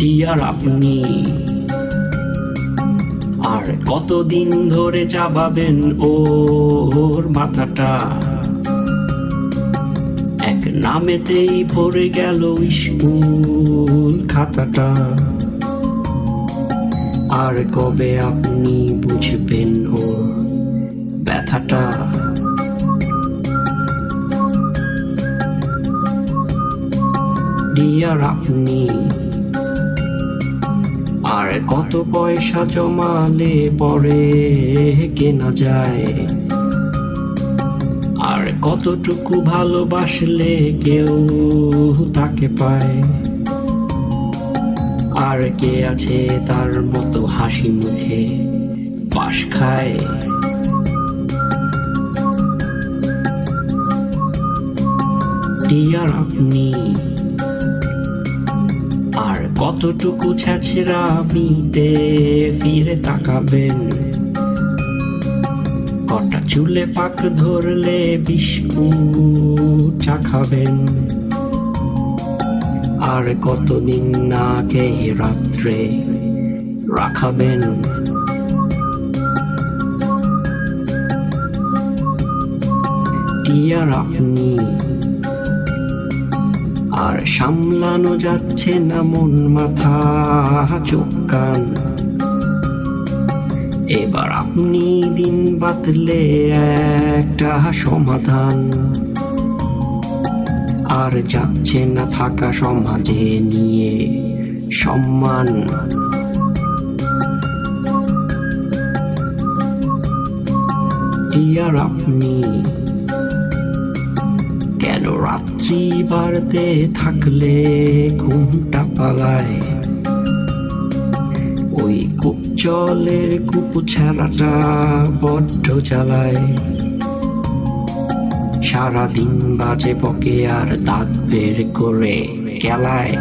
Deer আপনি, আর কতদিন ধরে চাবাবেন ওর মাথাটা? এক নামেতেই ভরে গেল স্কুল খাতাটা। আর কবে আপনি বুঝবেন ওর ব্যথাটা? ডিয়ার আপনি আর কত পয়সা জমালে পরে কেনা যায়? আর কতটুকু ভালোবাসলে কেউ তাকে পায়? আর কে আছে তার মতো হাসি মুখে পাশ খায়? ডিয়ার আপনি আর কতটুকু ছেঁচড়া ফিরে তাকাবেন? কটা চুলে পাক ধরলে বিস্কুট চা খাবেন আর কতদিন না কে রাত্রে রাখাবেন? টিয়ার আপনি আর সামলানো যাচ্ছে না মন মাথা, চোখ কান। এবার আপনি দিন বাতলে একটা সমাধান। আর যাচ্ছে না থাকা সমাজে নিয়ে সম্মান। ডিয়ার আপনি রাত্রি বাড়তে থাকলে ঘুমটা পালায়। ওই কূপ জলের কূপ ছাড়াটা বড্ড চালায় সারাদিন বাজে বকে আর দাঁত বের করে গেলায়।